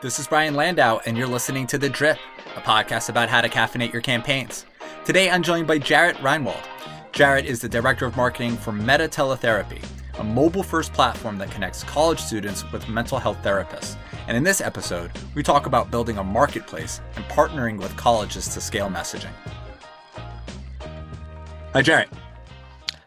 This is Brian Landau, and you're listening to The Drip, a podcast about how to caffeinate your campaigns. Today, I'm joined by Jarett Reinwald. Jarett is the Director of Marketing for Meta Teletherapy, a mobile first platform that connects college students with mental health therapists. And in this episode, we talk about building a marketplace and partnering with colleges to scale messaging. Hi, Jarett.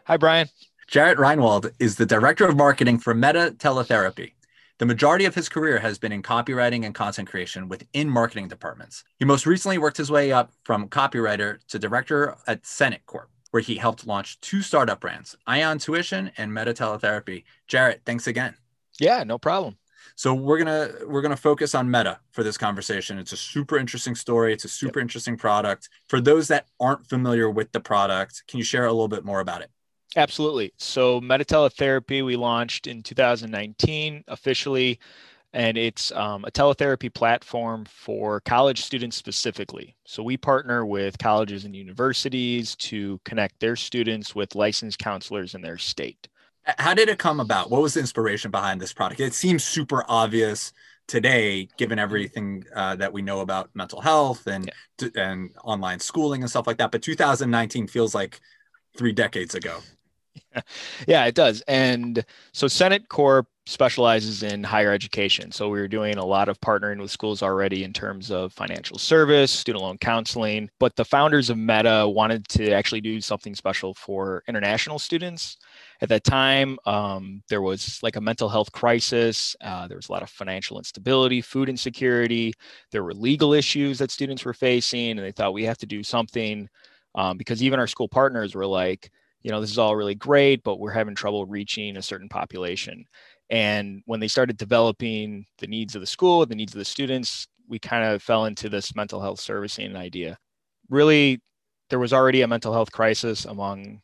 Hi, Brian. Jarett Reinwald is the Director of Marketing for Meta Teletherapy. The majority of his career has been in copywriting and content creation within marketing departments. He most recently worked his way up from copywriter to director at Senate Corp, where he helped launch two startup brands, Ion Tuition and Meta Teletherapy. Jarett, thanks again. Yeah, no problem. So we're gonna we're gonna focus on Meta for this conversation. It's a super interesting story. It's a super yep. interesting product. For those that aren't familiar with the product, can you share a little bit more about it? Absolutely. So Metateletherapy we launched in 2019 officially, and it's um, a teletherapy platform for college students specifically. So we partner with colleges and universities to connect their students with licensed counselors in their state. How did it come about? What was the inspiration behind this product? It seems super obvious today, given everything uh, that we know about mental health and yeah. and online schooling and stuff like that. But 2019 feels like three decades ago. yeah, it does. And so Senate Corp specializes in higher education. So we were doing a lot of partnering with schools already in terms of financial service, student loan counseling. But the founders of Meta wanted to actually do something special for international students. At that time, um, there was like a mental health crisis. Uh, there was a lot of financial instability, food insecurity. There were legal issues that students were facing, and they thought we have to do something um, because even our school partners were like, you know, this is all really great, but we're having trouble reaching a certain population. And when they started developing the needs of the school, the needs of the students, we kind of fell into this mental health servicing idea. Really, there was already a mental health crisis among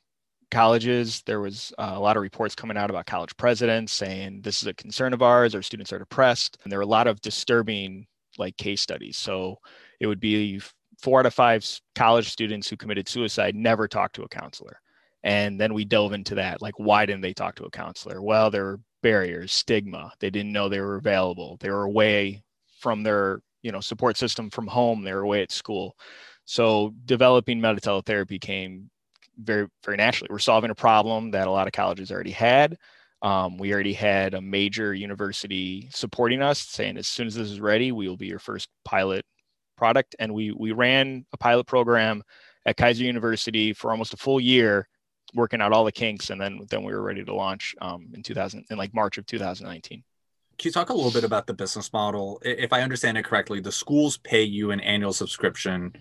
colleges. There was uh, a lot of reports coming out about college presidents saying this is a concern of ours, our students are depressed. And there were a lot of disturbing like case studies. So it would be four out of five college students who committed suicide never talked to a counselor and then we dove into that like why didn't they talk to a counselor? Well there were barriers stigma. They didn't know they were available. They were away from their you know support system from home. They were away at school. So developing teletherapy came very very naturally. We're solving a problem that a lot of colleges already had. Um, we already had a major university supporting us saying as soon as this is ready we will be your first pilot product. And we we ran a pilot program at Keiser university for almost a full year working out all the kinks, and then then we were ready to launch um, in 2000 in like March of 2019. Can you talk a little bit about the business model? If I understand it correctly, the schools pay you an annual subscription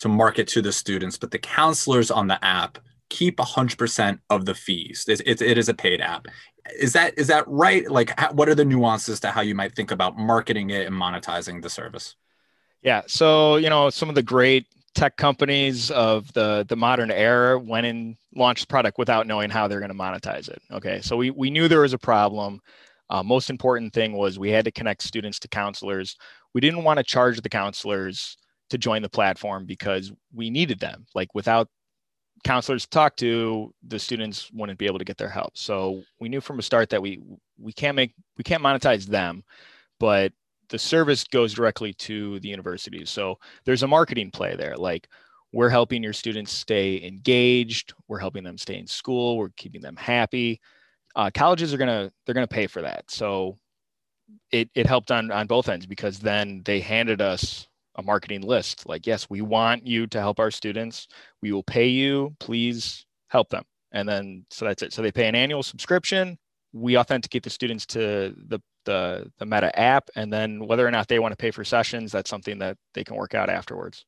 to market to the students, but the counselors on the app keep 100% of the fees. It, it, it is a paid app. Is that is that right? Like, what are the nuances to how you might think about marketing it and monetizing the service? Yeah. So, you know, some of the great tech companies of the the modern era went and launched product without knowing how they're going to monetize it. Okay, so we we knew there was a problem. Uh, most important thing was we had to connect students to counselors. We didn't want to charge the counselors to join the platform because we needed them. Like without counselors to talk to, the students wouldn't be able to get their help. So we knew from the start that we we can't make we can't monetize them, but the service goes directly to the universities. So there's a marketing play there. Like we're helping your students stay engaged. We're helping them stay in school. We're keeping them happy. Uh, colleges are gonna they're gonna pay for that. So it it helped on on both ends because then they handed us a marketing list. Like yes, we want you to help our students. We will pay you. Please help them. And then so that's it. So they pay an annual subscription. We authenticate the students to the the the Meta app, and then whether or not they want to pay for sessions, that's something that they can work out afterwards.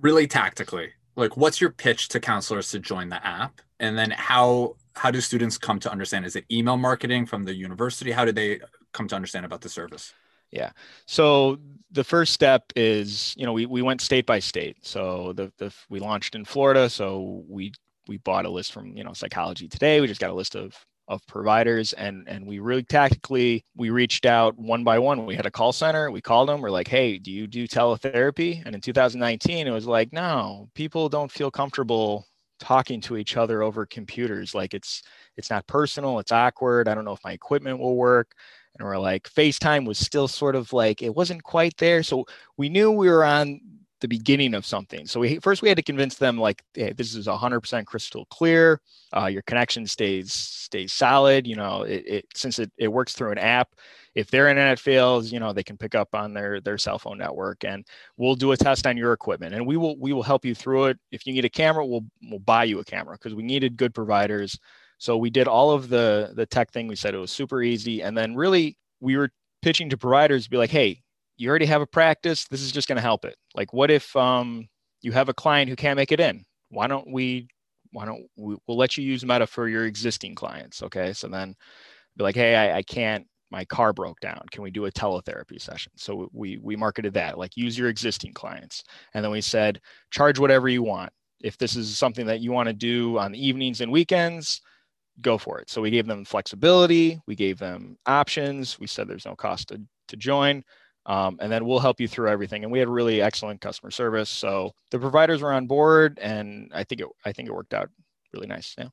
Really tactically, like what's your pitch to counselors to join the app, and then how how do students come to understand? Is it email marketing from the university? How do they come to understand about the service? Yeah. So the first step is, you know, we, we went state by state. So the, the we launched in Florida. So we we bought a list from, you know, Psychology Today. We just got a list of of providers and and we really tactically we reached out one by one. We had a call center we called them we're like hey do you do teletherapy? And in 2019 it was like no people don't feel comfortable talking to each other over computers. Like it's it's not personal it's awkward i don't know if my equipment will work. And we're like FaceTime was still sort of like it wasn't quite there. So we knew we were on the beginning of something. So we first we had to convince them like, hey, this is 100% crystal clear. Uh, your connection stays stays solid. You know, it, it since it, it works through an app. If their internet fails, you know, they can pick up on their their cell phone network, and we'll do a test on your equipment, and we will we will help you through it. If you need a camera, we'll we'll buy you a camera because we needed good providers. So we did all of the the tech thing. We said it was super easy, and then really we were pitching to providers to be like, hey, you already have a practice. This is just going to help it. Like, what if um, you have a client who can't make it in? Why don't we? Why don't we? We'll let you use Meta for your existing clients. Okay, so then be like, hey, I, I can't. My car broke down. Can we do a teletherapy session? So we we marketed that like use your existing clients, and then we said charge whatever you want. If this is something that you want to do on the evenings and weekends, go for it. So we gave them flexibility, we gave them options. We said there's no cost to, to join. Um, and then we'll help you through everything. And we had really excellent customer service. So the providers were on board, and I think it I think it worked out really nice. Yeah.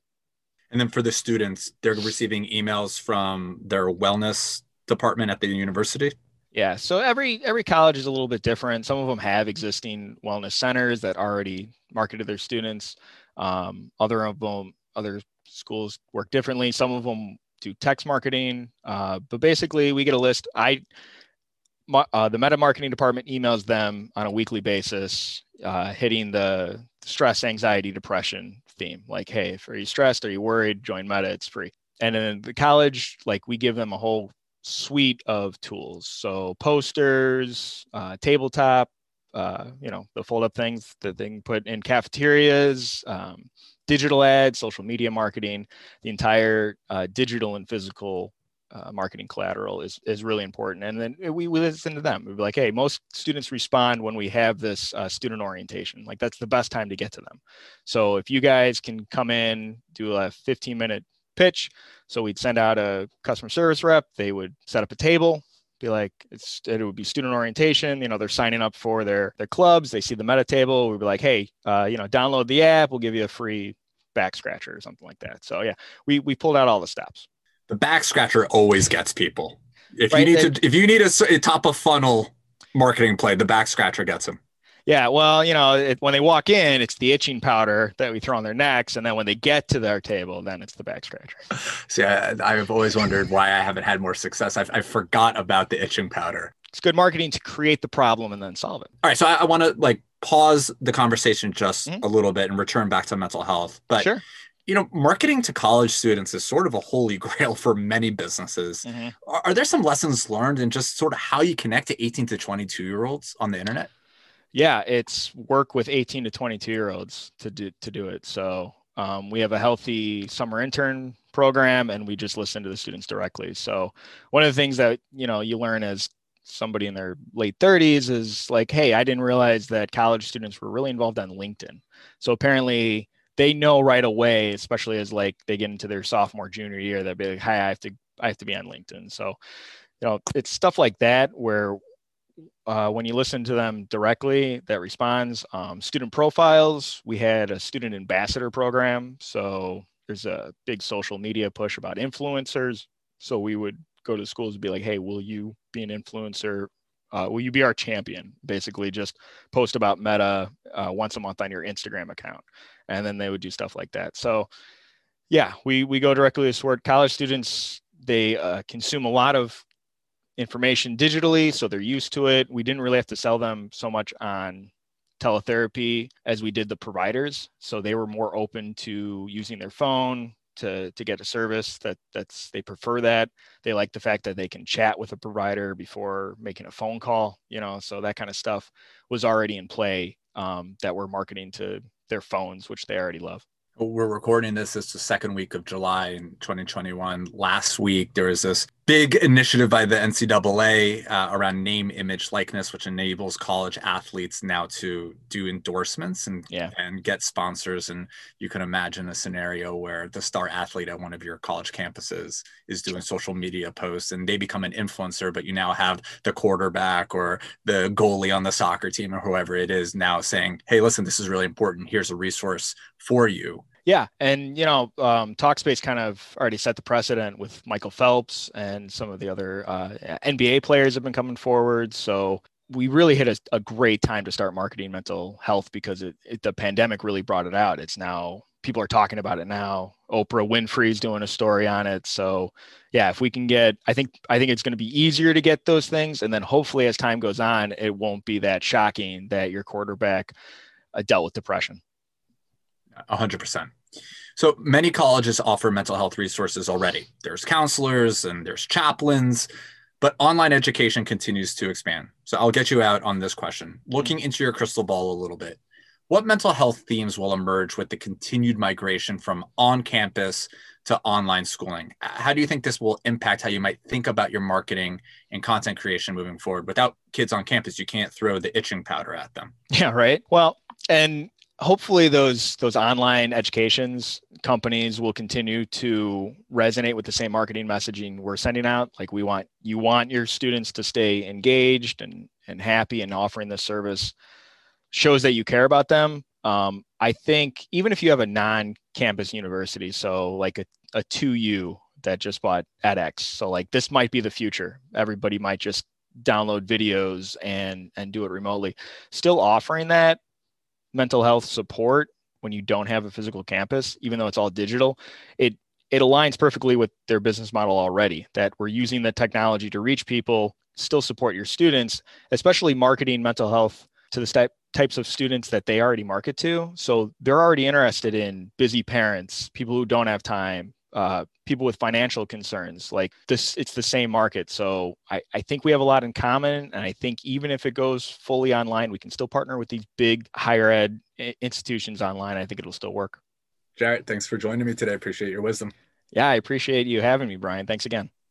And then for the students, they're receiving emails from their wellness department at the university. Yeah. So every every college is a little bit different. Some of them have existing wellness centers that already marketed their students. Um, other of them, other schools work differently. Some of them do text marketing, uh, but basically we get a list. I uh, the meta marketing department emails them on a weekly basis, uh, hitting the stress, anxiety, depression theme. Like, hey, if are you stressed? Are you worried? Join Meta. It's free. And in the college, like we give them a whole suite of tools. So posters, uh, tabletop, uh, you know, the fold up things that they can put in cafeterias, um, digital ads, social media marketing, the entire uh, digital and physical uh, marketing collateral is, is really important. And then we, we listen to them. We'd be like, hey, most students respond when we have this uh, student orientation. Like that's the best time to get to them. So if you guys can come in, do a 15 minute pitch. So we'd send out a customer service rep. They would set up a table, be like, it's, it would be student orientation. You know, they're signing up for their, their clubs. They see the meta table. We'd be like, hey, uh, you know, download the app. We'll give you a free back scratcher or something like that. So yeah, we, we pulled out all the steps the back scratcher always gets people. If right, you need to, if you need a, a, top of funnel marketing play, the back scratcher gets them. Yeah, well, you know, it, when they walk in, it's the itching powder that we throw on their necks, and then when they get to their table, then it's the back scratcher. See, I, have always wondered why I haven't had more success. I've, I forgot about the itching powder. It's good marketing to create the problem and then solve it. All right, so I, I want to like pause the conversation just mm-hmm. a little bit and return back to mental health. But sure you know, marketing to college students is sort of a holy grail for many businesses. Mm-hmm. Are, are, there some lessons learned in just sort of how you connect to 18 to 22 year olds on the internet? Yeah, it's work with 18 to 22 year olds to do to do it. So um, we have a healthy summer intern program, and we just listen to the students directly. So one of the things that you know you learn as somebody in their late 30s is like, hey, I didn't realize that college students were really involved on LinkedIn. So apparently they know right away, especially as like they get into their sophomore junior year, they'll be like, "Hi, I have to I have to be on LinkedIn." So, you know, it's stuff like that where uh, when you listen to them directly, that responds. Um, student profiles, we had a student ambassador program, so there's a big social media push about influencers. So we would go to schools and be like, "Hey, will you be an influencer uh, will you be our champion? Basically, just post about Meta uh, once a month on your Instagram account, and then they would do stuff like that. So, yeah, we we go directly to support college students. They uh, consume a lot of information digitally, so they're used to it. We didn't really have to sell them so much on teletherapy as we did the providers, so they were more open to using their phone, to to get a service that that's they prefer that they like the fact that they can chat with a provider before making a phone call you know so that kind of stuff was already in play um, that we're marketing to their phones which they already love we're recording this. It's the second week of July in 2021. Last week, there was this big initiative by the NCAA uh, around name, image, likeness, which enables college athletes now to do endorsements and yeah. and get sponsors. And you can imagine a scenario where the star athlete at one of your college campuses is doing social media posts, and they become an influencer. But you now have the quarterback or the goalie on the soccer team or whoever it is now saying, "Hey, listen, this is really important. Here's a resource for you." Yeah, and you know, um, Talkspace kind of already set the precedent with Michael Phelps and some of the other uh, NBA players have been coming forward. So we really hit a, a, great time to start marketing mental health because it, it, the pandemic really brought it out. It's now people are talking about it now. Oprah Winfrey's doing a story on it. So yeah, if we can get, I think I think it's going to be easier to get those things, and then hopefully as time goes on, it won't be that shocking that your quarterback uh, dealt with depression. A hundred percent. So many colleges offer mental health resources already. There's counselors and there's chaplains, but online education continues to expand. So I'll get you out on this question. Looking mm. into your crystal ball a little bit, what mental health themes will emerge with the continued migration from on campus to online schooling? How do you think this will impact how you might think about your marketing and content creation moving forward? Without kids on campus, you can't throw the itching powder at them. Yeah, right. Well, and hopefully those those online educations companies will continue to resonate with the same marketing messaging we're sending out like we want you want your students to stay engaged and and happy and offering this service shows that you care about them. Um, I think even if you have a non-campus university, so like a, a 2U that just bought edX, so like this might be the future. Everybody might just download videos and and do it remotely. Still offering that mental health support when you don't have a physical campus, even though it's all digital, it it aligns perfectly with their business model already. That we're using the technology to reach people, still support your students, especially marketing mental health to the type types of students that they already market to. So they're already interested in busy parents, people who don't have time, uh, people with financial concerns. Like this, it's the same market. So I, I think we have a lot in common. And I think even if it goes fully online, we can still partner with these big higher ed institutions online. I think it'll still work. Jarett, thanks for joining me today. I appreciate your wisdom. Yeah, I appreciate you having me, Brian. Thanks again.